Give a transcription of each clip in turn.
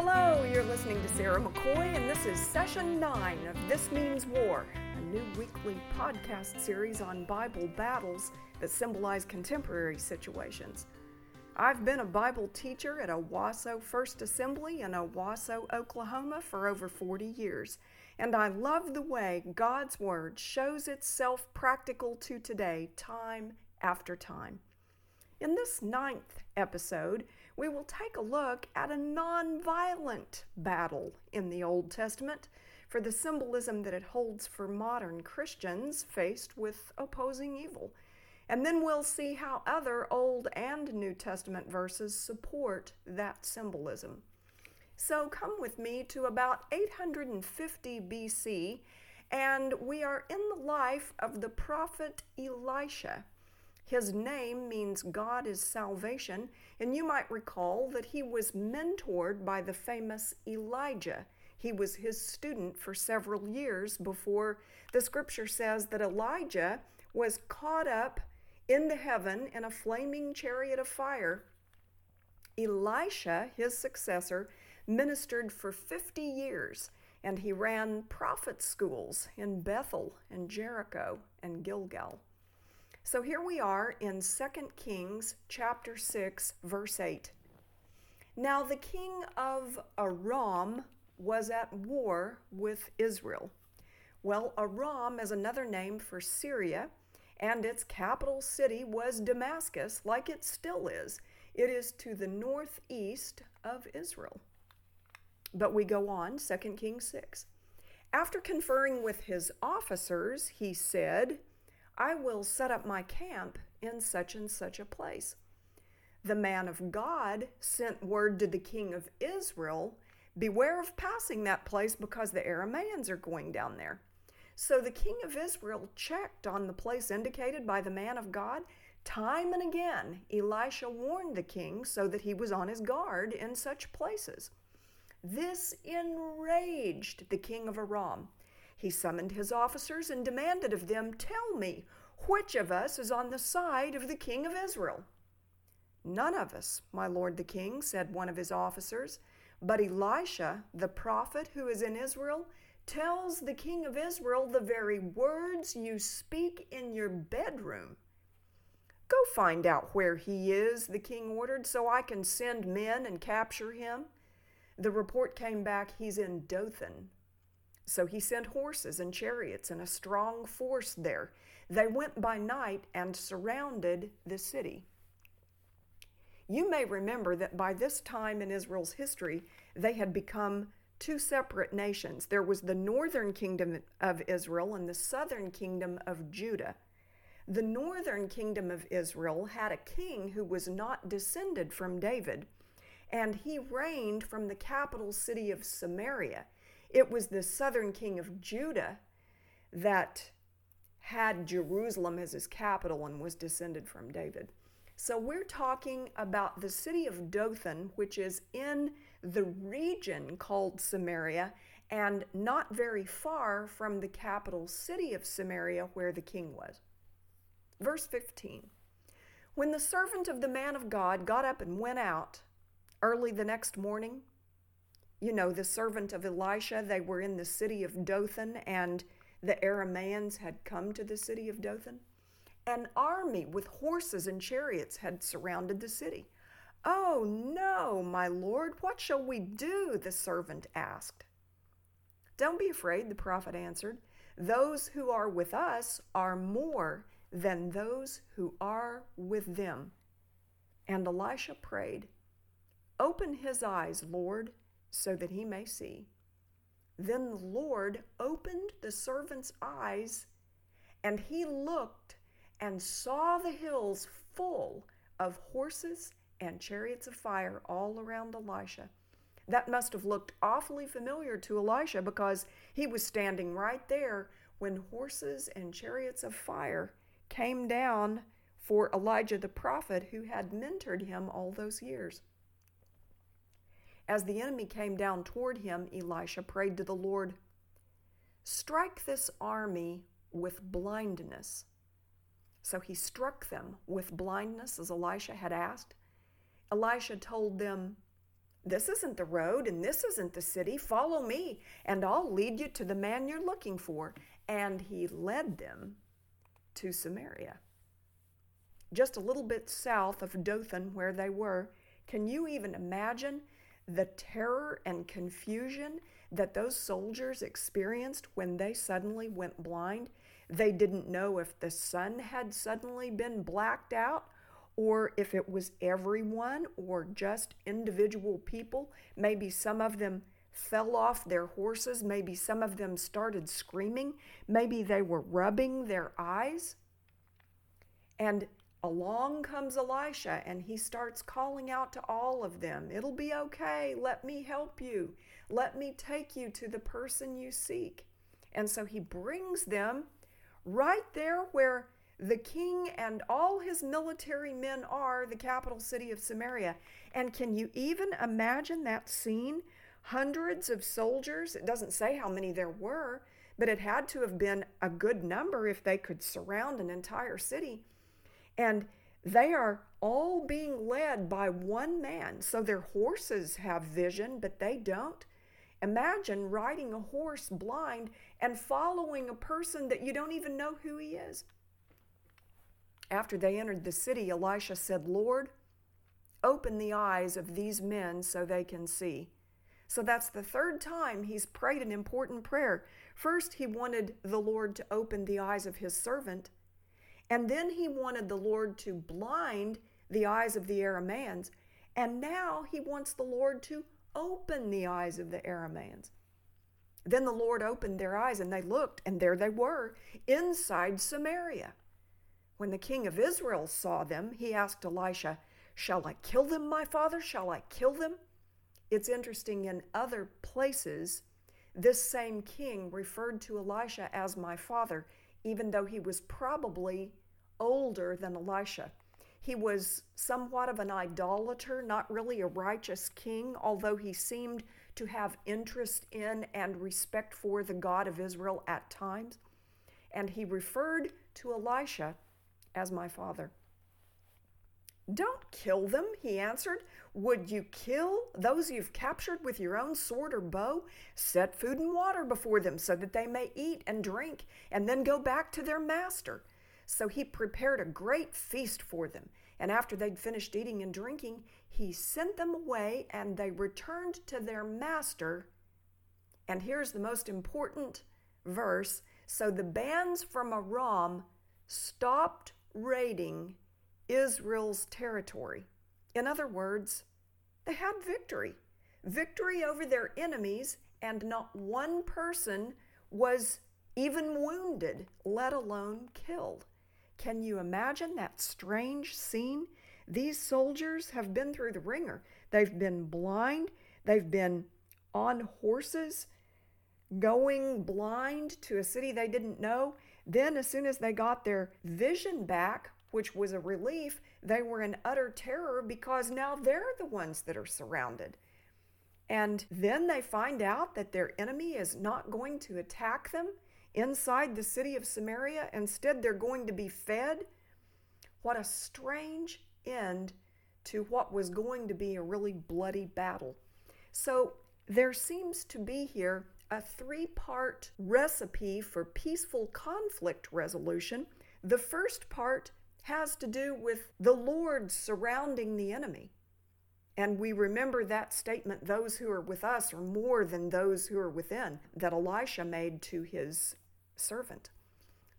Hello, you're listening to Sarah McCoy, and this is session nine of This Means War, a new weekly podcast series on Bible battles that symbolize contemporary situations. I've been a Bible teacher at Owasso First Assembly in Owasso, Oklahoma for over 40 years, and I love the way God's Word shows itself practical to today, time after time. In this ninth episode, we will take a look at a nonviolent battle in the Old Testament for the symbolism that it holds for modern Christians faced with opposing evil. And then we'll see how other Old and New Testament verses support that symbolism. So come with me to about 850 BC, and we are in the life of the prophet Elisha. His name means God is salvation, and you might recall that he was mentored by the famous Elijah. He was his student for several years before the scripture says that Elijah was caught up into heaven in a flaming chariot of fire. Elisha, his successor, ministered for 50 years and he ran prophet schools in Bethel and Jericho and Gilgal. So here we are in 2 Kings chapter 6 verse 8. Now the king of Aram was at war with Israel. Well, Aram is another name for Syria, and its capital city was Damascus, like it still is. It is to the northeast of Israel. But we go on, 2 Kings 6. After conferring with his officers, he said, I will set up my camp in such and such a place. The man of God sent word to the king of Israel Beware of passing that place because the Aramaeans are going down there. So the king of Israel checked on the place indicated by the man of God. Time and again, Elisha warned the king so that he was on his guard in such places. This enraged the king of Aram. He summoned his officers and demanded of them, Tell me, which of us is on the side of the king of Israel? None of us, my lord the king, said one of his officers. But Elisha, the prophet who is in Israel, tells the king of Israel the very words you speak in your bedroom. Go find out where he is, the king ordered, so I can send men and capture him. The report came back he's in Dothan, so he sent horses and chariots and a strong force there. They went by night and surrounded the city. You may remember that by this time in Israel's history, they had become two separate nations. There was the northern kingdom of Israel and the southern kingdom of Judah. The northern kingdom of Israel had a king who was not descended from David, and he reigned from the capital city of Samaria. It was the southern king of Judah that had Jerusalem as his capital and was descended from David. So we're talking about the city of Dothan, which is in the region called Samaria and not very far from the capital city of Samaria where the king was. Verse 15 When the servant of the man of God got up and went out early the next morning, you know, the servant of Elisha, they were in the city of Dothan, and the Aramaeans had come to the city of Dothan. An army with horses and chariots had surrounded the city. Oh, no, my lord, what shall we do? the servant asked. Don't be afraid, the prophet answered. Those who are with us are more than those who are with them. And Elisha prayed, Open his eyes, Lord so that he may see. Then the Lord opened the servant's eyes, and he looked and saw the hills full of horses and chariots of fire all around Elisha. That must have looked awfully familiar to Elisha because he was standing right there when horses and chariots of fire came down for Elijah the prophet who had mentored him all those years. As the enemy came down toward him, Elisha prayed to the Lord, Strike this army with blindness. So he struck them with blindness, as Elisha had asked. Elisha told them, This isn't the road and this isn't the city. Follow me, and I'll lead you to the man you're looking for. And he led them to Samaria. Just a little bit south of Dothan, where they were, can you even imagine the terror and confusion that those soldiers experienced when they suddenly went blind? They didn't know if the sun had suddenly been blacked out or if it was everyone or just individual people. Maybe some of them fell off their horses. Maybe some of them started screaming. Maybe they were rubbing their eyes. And along comes Elisha and he starts calling out to all of them It'll be okay. Let me help you. Let me take you to the person you seek. And so he brings them right there where the king and all his military men are, the capital city of Samaria. And can you even imagine that scene? Hundreds of soldiers, it doesn't say how many there were, but it had to have been a good number if they could surround an entire city. And they are all being led by one man. So their horses have vision, but they don't. Imagine riding a horse blind and following a person that you don't even know who he is. After they entered the city, Elisha said, Lord, open the eyes of these men so they can see. So that's the third time he's prayed an important prayer. First, he wanted the Lord to open the eyes of his servant, and then he wanted the Lord to blind the eyes of the Aramaeans, and now he wants the Lord to open the eyes of the Aramaeans. Then the Lord opened their eyes, and they looked, and there they were, inside Samaria. When the king of Israel saw them, he asked Elisha, Shall I kill them, my father? Shall I kill them? It's interesting, in other places, this same king referred to Elisha as my father, even though he was probably older than Elisha. He was somewhat of an idolater, not really a righteous king, although he seemed to have interest in and respect for the God of Israel at times. And he referred to Elisha as my father. Don't kill them, he answered. Would you kill those you've captured with your own sword or bow? Set food and water before them so that they may eat and drink and then go back to their master. So he prepared a great feast for them. And after they'd finished eating and drinking, he sent them away and they returned to their master. And here's the most important verse. So the bands from Aram stopped raiding Israel's territory. In other words, they had victory victory over their enemies, and not one person was even wounded, let alone killed. Can you imagine that strange scene? These soldiers have been through the ringer. They've been blind, they've been on horses, going blind to a city they didn't know, then, as soon as they got their vision back, which was a relief, they were in utter terror because now they're the ones that are surrounded. And then they find out that their enemy is not going to attack them inside the city of Samaria. Instead, they're going to be fed. What a strange end to what was going to be a really bloody battle. So, there seems to be here a three part recipe for peaceful conflict resolution. The first part has to do with the Lord surrounding the enemy. And we remember that statement those who are with us are more than those who are within, that Elisha made to his servant.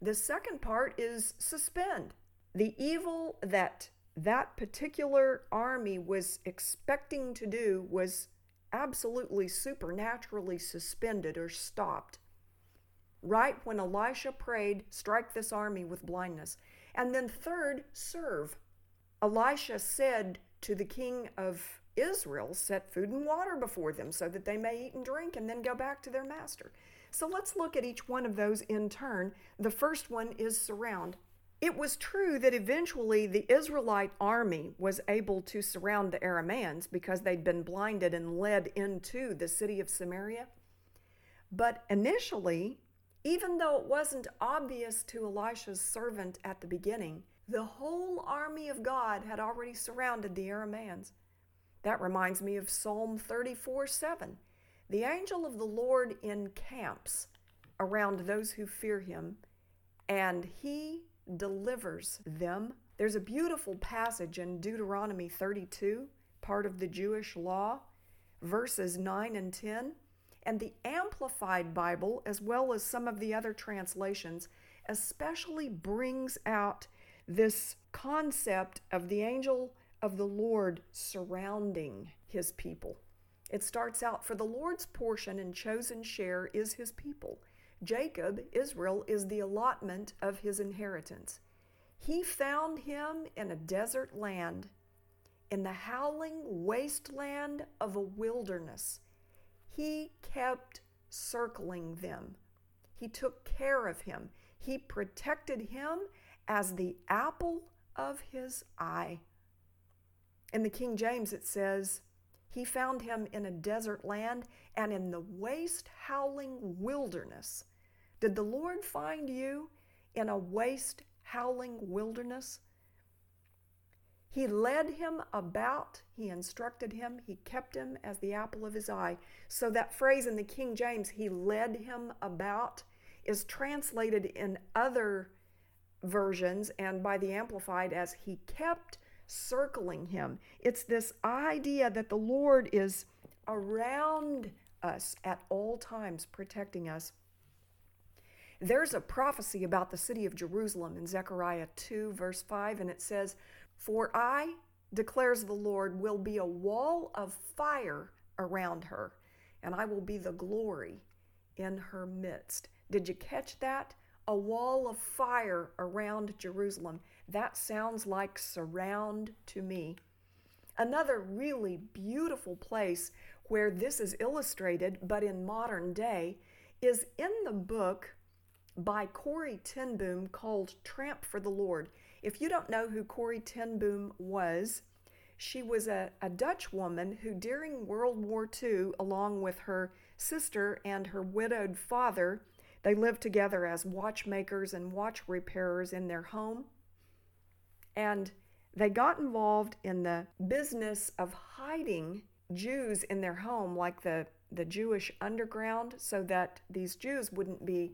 The second part is suspend. The evil that that particular army was expecting to do was absolutely supernaturally suspended or stopped. Right when Elisha prayed, strike this army with blindness. And then, third, serve. Elisha said to the king of Israel, Set food and water before them so that they may eat and drink and then go back to their master. So let's look at each one of those in turn. The first one is surround. It was true that eventually the Israelite army was able to surround the Arameans because they'd been blinded and led into the city of Samaria. But initially, even though it wasn't obvious to Elisha's servant at the beginning, the whole army of God had already surrounded the Aramaeans. That reminds me of Psalm 34 7. The angel of the Lord encamps around those who fear him, and he delivers them. There's a beautiful passage in Deuteronomy 32, part of the Jewish law, verses 9 and 10. And the Amplified Bible, as well as some of the other translations, especially brings out this concept of the angel of the Lord surrounding his people. It starts out For the Lord's portion and chosen share is his people. Jacob, Israel, is the allotment of his inheritance. He found him in a desert land, in the howling wasteland of a wilderness. He kept circling them. He took care of him. He protected him as the apple of his eye. In the King James, it says, He found him in a desert land and in the waste, howling wilderness. Did the Lord find you in a waste, howling wilderness? He led him about, he instructed him, he kept him as the apple of his eye. So that phrase in the King James, he led him about, is translated in other versions and by the Amplified as he kept circling him. It's this idea that the Lord is around us at all times, protecting us. There's a prophecy about the city of Jerusalem in Zechariah 2, verse 5, and it says, For I, declares the Lord, will be a wall of fire around her, and I will be the glory in her midst. Did you catch that? A wall of fire around Jerusalem. That sounds like surround to me. Another really beautiful place where this is illustrated, but in modern day, is in the book by Corrie ten Boom called Tramp for the Lord. If you don't know who Corrie ten Boom was, she was a, a Dutch woman who, during World War II, along with her sister and her widowed father, they lived together as watchmakers and watch repairers in their home. And they got involved in the business of hiding Jews in their home, like the, the Jewish underground, so that these Jews wouldn't be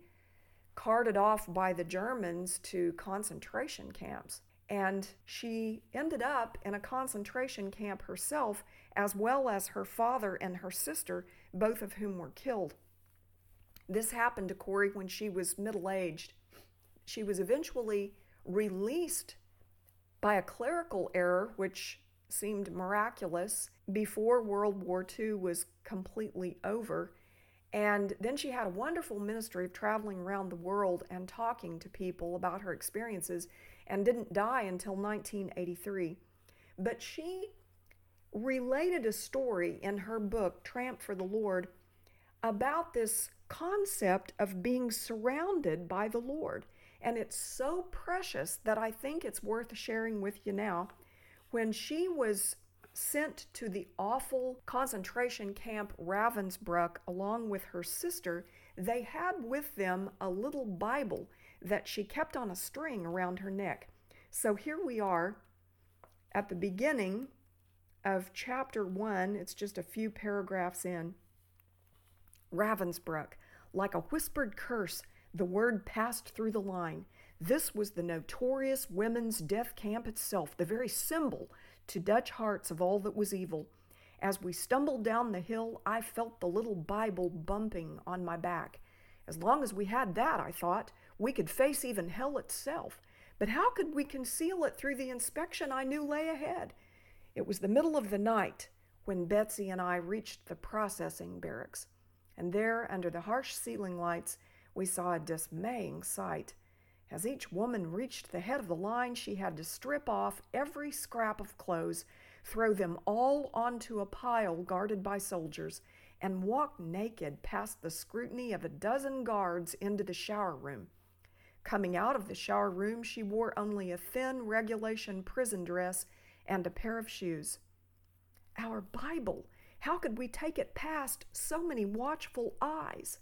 carted off by the Germans to concentration camps. And she ended up in a concentration camp herself, as well as her father and her sister, both of whom were killed. This happened to Corrie when she was middle aged. She was eventually released by a clerical error, which seemed miraculous, before World War II was completely over. And then she had a wonderful ministry of traveling around the world and talking to people about her experiences and didn't die until 1983. But she related a story in her book, Tramp for the Lord, about this concept of being surrounded by the Lord. And it's so precious that I think it's worth sharing with you now. When she was sent to the awful concentration camp Ravensbrück along with her sister, they had with them a little Bible that she kept on a string around her neck. So here we are at the beginning of chapter 1, it's just a few paragraphs in. Ravensbrück, like a whispered curse, the word passed through the line. This was the notorious women's death camp itself, the very symbol to Dutch hearts of all that was evil. As we stumbled down the hill, I felt the little Bible bumping on my back. As long as we had that, I thought, we could face even hell itself. But how could we conceal it through the inspection I knew lay ahead? It was the middle of the night when Betsy and I reached the processing barracks and there, under the harsh ceiling lights, we saw a dismaying sight. As each woman reached the head of the line, she had to strip off every scrap of clothes, throw them all onto a pile guarded by soldiers, and walk naked past the scrutiny of a dozen guards into the shower room. Coming out of the shower room, she wore only a thin regulation prison dress and a pair of shoes. Our Bible how could we take it past so many watchful eyes?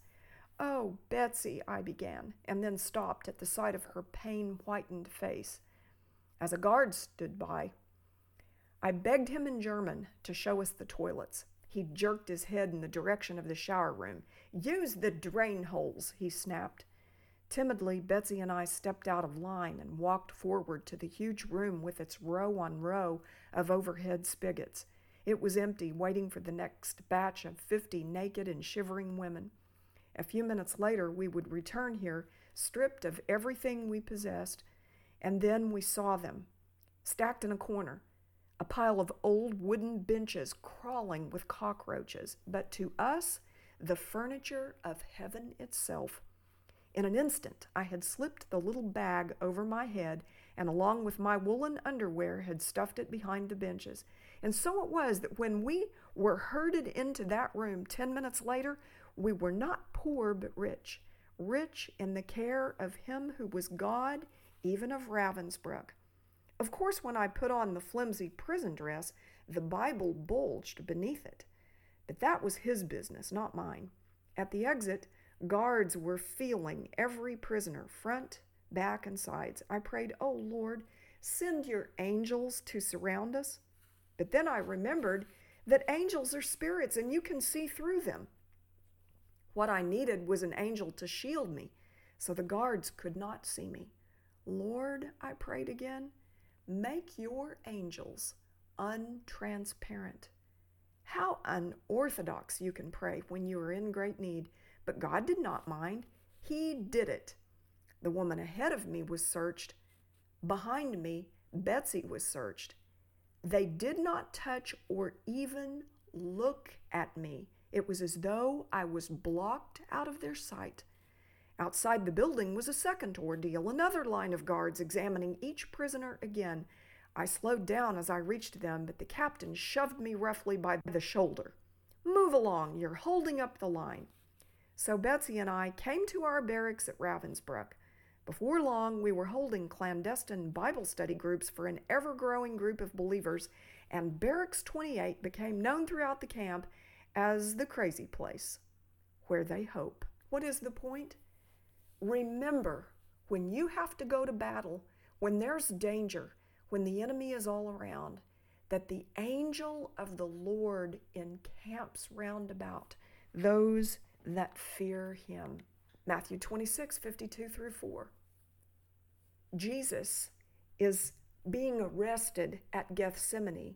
Oh, Betsy, I began, and then stopped at the sight of her pain whitened face. As a guard stood by, I begged him in German to show us the toilets. He jerked his head in the direction of the shower room. Use the drain holes, he snapped. Timidly, Betsy and I stepped out of line and walked forward to the huge room with its row on row of overhead spigots. It was empty, waiting for the next batch of fifty naked and shivering women. A few minutes later, we would return here, stripped of everything we possessed, and then we saw them, stacked in a corner, a pile of old wooden benches crawling with cockroaches, but to us, the furniture of heaven itself. In an instant, I had slipped the little bag over my head and, along with my woolen underwear, had stuffed it behind the benches. And so it was that when we were herded into that room ten minutes later, we were not poor but rich, rich in the care of Him who was God, even of Ravensbrück. Of course, when I put on the flimsy prison dress, the Bible bulged beneath it. But that was his business, not mine. At the exit, guards were feeling every prisoner, front, back, and sides. I prayed, Oh Lord, send your angels to surround us. But then I remembered that angels are spirits and you can see through them. What I needed was an angel to shield me so the guards could not see me. Lord, I prayed again, make your angels untransparent. How unorthodox you can pray when you are in great need, but God did not mind. He did it. The woman ahead of me was searched. Behind me, Betsy was searched. They did not touch or even look at me. It was as though I was blocked out of their sight. Outside the building was a second ordeal, another line of guards examining each prisoner again. I slowed down as I reached them, but the captain shoved me roughly by the shoulder. Move along, you're holding up the line. So Betsy and I came to our barracks at Ravensbrück. Before long, we were holding clandestine Bible study groups for an ever growing group of believers, and Barracks 28 became known throughout the camp as the crazy place where they hope. What is the point? Remember, when you have to go to battle, when there's danger, when the enemy is all around, that the angel of the Lord encamps round about those that fear him. Matthew 26, 52 through 4. Jesus is being arrested at Gethsemane,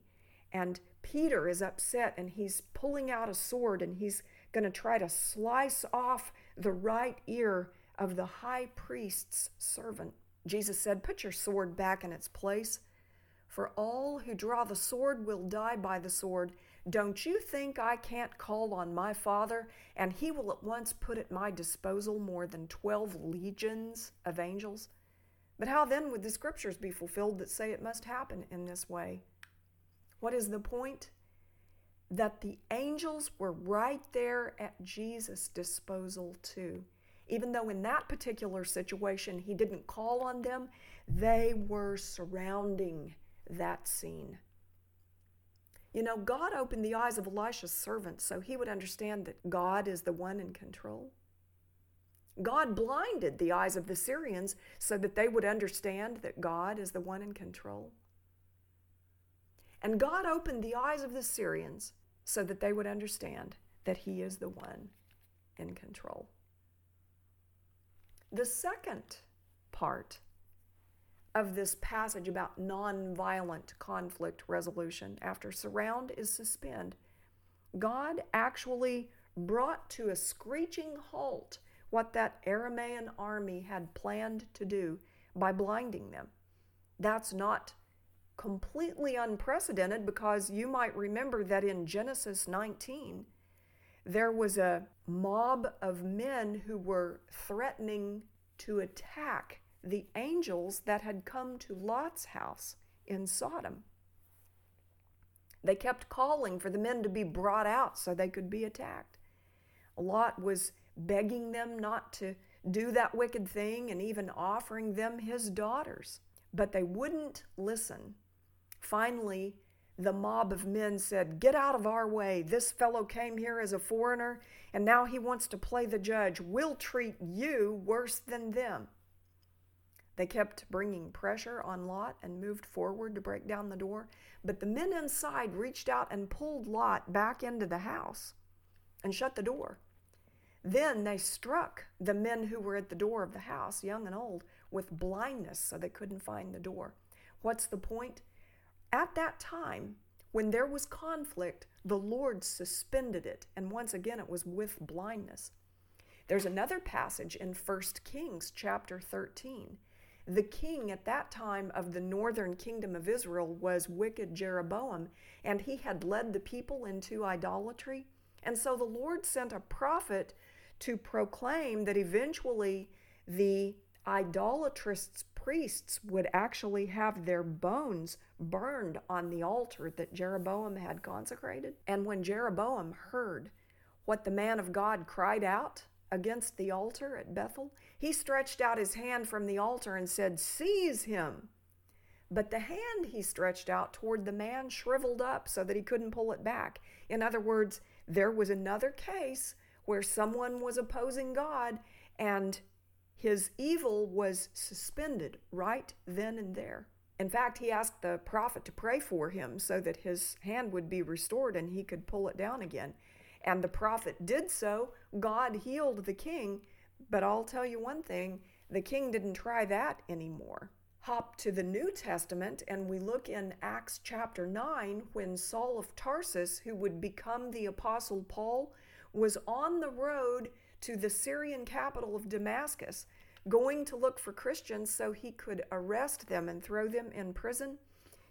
and Peter is upset and he's pulling out a sword and he's going to try to slice off the right ear of the high priest's servant. Jesus said, Put your sword back in its place, for all who draw the sword will die by the sword. Don't you think I can't call on my Father, and he will at once put at my disposal more than twelve legions of angels? But how then would the scriptures be fulfilled that say it must happen in this way? What is the point? That the angels were right there at Jesus' disposal too. Even though in that particular situation he didn't call on them, they were surrounding that scene. You know, God opened the eyes of Elisha's servant so he would understand that God is the one in control. God blinded the eyes of the Syrians so that they would understand that God is the one in control. And God opened the eyes of the Syrians so that they would understand that He is the one in control. The second part of this passage about nonviolent conflict resolution after surround is suspend, God actually brought to a screeching halt what that Aramaean army had planned to do by blinding them. That's not completely unprecedented because you might remember that in Genesis 19, there was a mob of men who were threatening to attack the angels that had come to Lot's house in Sodom. They kept calling for the men to be brought out so they could be attacked. Lot was begging them not to do that wicked thing and even offering them his daughters, but they wouldn't listen. Finally, the mob of men said, Get out of our way. This fellow came here as a foreigner, and now he wants to play the judge. We'll treat you worse than them. They kept bringing pressure on Lot and moved forward to break down the door, but the men inside reached out and pulled Lot back into the house and shut the door. Then they struck the men who were at the door of the house, young and old, with blindness so they couldn't find the door. What's the point? At that time, when there was conflict, the Lord suspended it, and once again it was with blindness. There's another passage in 1 Kings chapter 13. The king at that time of the northern kingdom of Israel was wicked Jeroboam, and he had led the people into idolatry. And so the Lord sent a prophet to proclaim that eventually the idolatrous priests would actually have their bones burned on the altar that Jeroboam had consecrated. And when Jeroboam heard what the man of God cried out against the altar at Bethel, he stretched out his hand from the altar and said, Seize him. But the hand he stretched out toward the man shriveled up so that he couldn't pull it back. In other words, there was another case where someone was opposing God and his evil was suspended right then and there. In fact, he asked the prophet to pray for him so that his hand would be restored and he could pull it down again. And the prophet did so. God healed the king. But I'll tell you one thing the king didn't try that anymore. Hop to the New Testament and we look in Acts chapter 9 when Saul of Tarsus, who would become the Apostle Paul, was on the road to the Syrian capital of Damascus, going to look for Christians so he could arrest them and throw them in prison.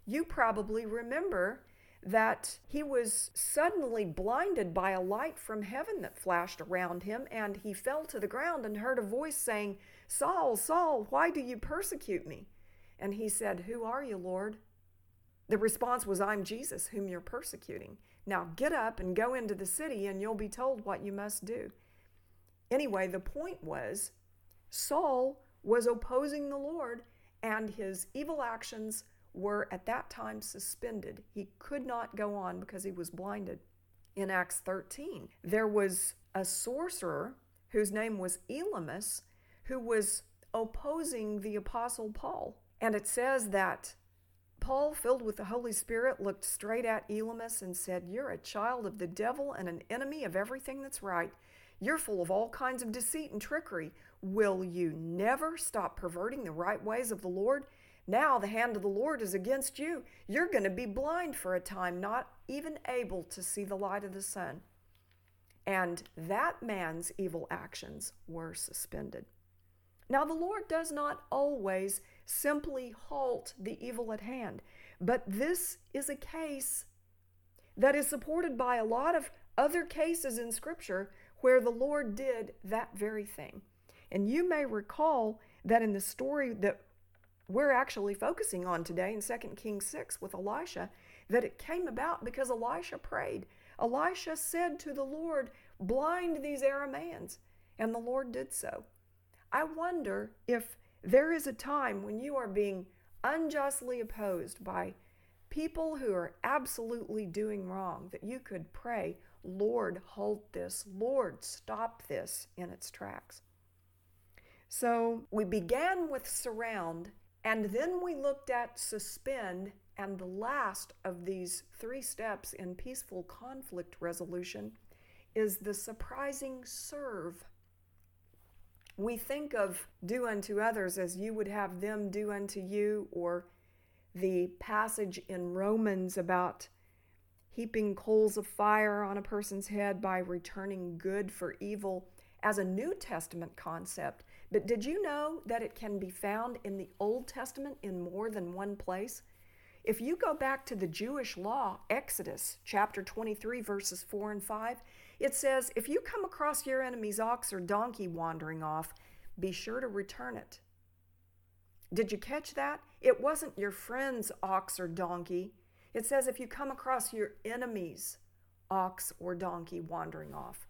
You probably remember that he was suddenly blinded by a light from heaven that flashed around him, and he fell to the ground and heard a voice saying, Saul, Saul, why do you persecute me? And he said, Who are you, Lord? The response was, I'm Jesus, whom you're persecuting. Now get up and go into the city, and you'll be told what you must do. Anyway, the point was Saul was opposing the Lord, and his evil actions were at that time suspended. He could not go on because he was blinded. In Acts 13, there was a sorcerer whose name was Elymas who was opposing the Apostle Paul. And it says that Paul, filled with the Holy Spirit, looked straight at Elymas and said, You're a child of the devil and an enemy of everything that's right. You're full of all kinds of deceit and trickery. Will you never stop perverting the right ways of the Lord? Now the hand of the Lord is against you. You're going to be blind for a time, not even able to see the light of the sun. And that man's evil actions were suspended. Now, the Lord does not always simply halt the evil at hand, but this is a case that is supported by a lot of other cases in Scripture where the Lord did that very thing. And you may recall that in the story that we're actually focusing on today in 2 Kings 6 with Elisha, that it came about because Elisha prayed. Elisha said to the Lord, Blind these Aramaeans. And the Lord did so. I wonder if there is a time when you are being unjustly opposed by people who are absolutely doing wrong that you could pray, Lord, halt this. Lord, stop this in its tracks. So we began with surround, and then we looked at suspend, and the last of these three steps in peaceful conflict resolution is the surprising serve. We think of do unto others as you would have them do unto you, or the passage in Romans about heaping coals of fire on a person's head by returning good for evil as a New Testament concept. But did you know that it can be found in the Old Testament in more than one place? If you go back to the Jewish law, Exodus chapter 23, verses 4 and 5, it says, If you come across your enemy's ox or donkey wandering off, be sure to return it. Did you catch that? It wasn't your friend's ox or donkey, it says if you come across your enemy's ox or donkey wandering off,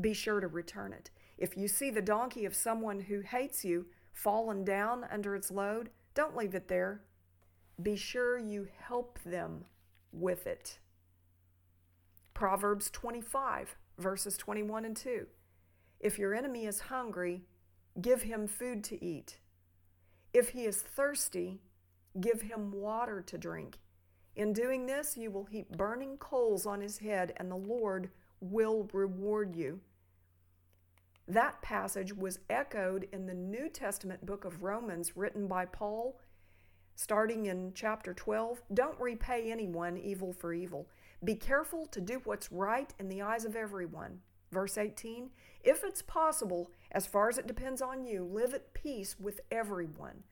be sure to return it. If you see the donkey of someone who hates you fallen down under its load, don't leave it there. Be sure you help them with it. Proverbs 25, verses 21 and 2. If your enemy is hungry, give him food to eat. If he is thirsty, give him water to drink. In doing this, you will heap burning coals on his head, and the Lord will reward you. That passage was echoed in the New Testament book of Romans, written by Paul, starting in chapter 12. Don't repay anyone evil for evil. Be careful to do what's right in the eyes of everyone. Verse 18 If it's possible, as far as it depends on you, live at peace with everyone.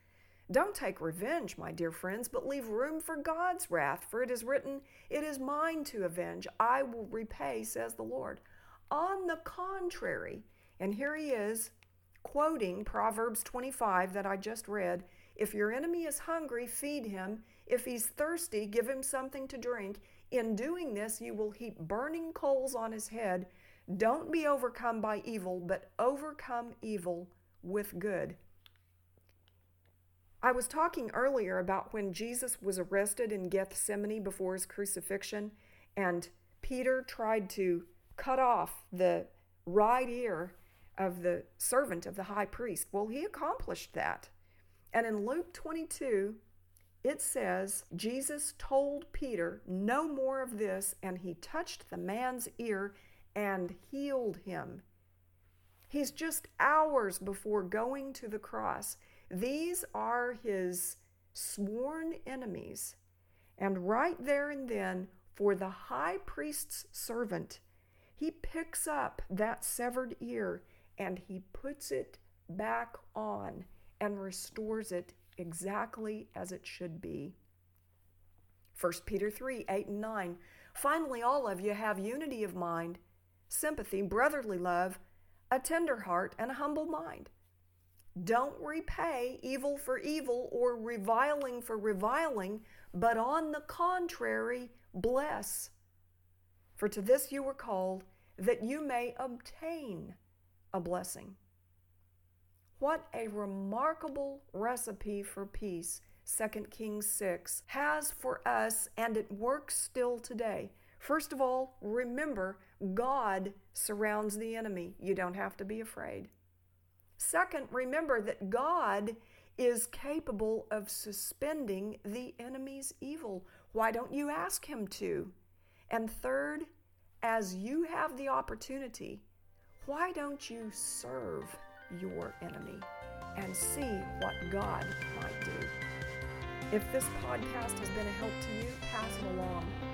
Don't take revenge, my dear friends, but leave room for God's wrath, for it is written, It is mine to avenge, I will repay, says the Lord. On the contrary, and here he is quoting Proverbs 25 that I just read If your enemy is hungry, feed him. If he's thirsty, give him something to drink. In doing this, you will heap burning coals on his head. Don't be overcome by evil, but overcome evil with good. I was talking earlier about when Jesus was arrested in Gethsemane before his crucifixion, and Peter tried to cut off the right ear of the servant of the high priest. Well, he accomplished that. And in Luke 22, it says, Jesus told Peter, No more of this, and he touched the man's ear and healed him. He's just hours before going to the cross. These are his sworn enemies. And right there and then, for the high priest's servant, he picks up that severed ear and he puts it back on and restores it exactly as it should be. 1 Peter 3 8 and 9. Finally, all of you have unity of mind, sympathy, brotherly love, a tender heart, and a humble mind. Don't repay evil for evil or reviling for reviling, but on the contrary, bless. For to this you were called, that you may obtain a blessing. What a remarkable recipe for peace 2 Kings 6 has for us, and it works still today. First of all, remember God surrounds the enemy. You don't have to be afraid. Second, remember that God is capable of suspending the enemy's evil. Why don't you ask Him to? And third, as you have the opportunity, why don't you serve your enemy and see what God might do? If this podcast has been a help to you, pass it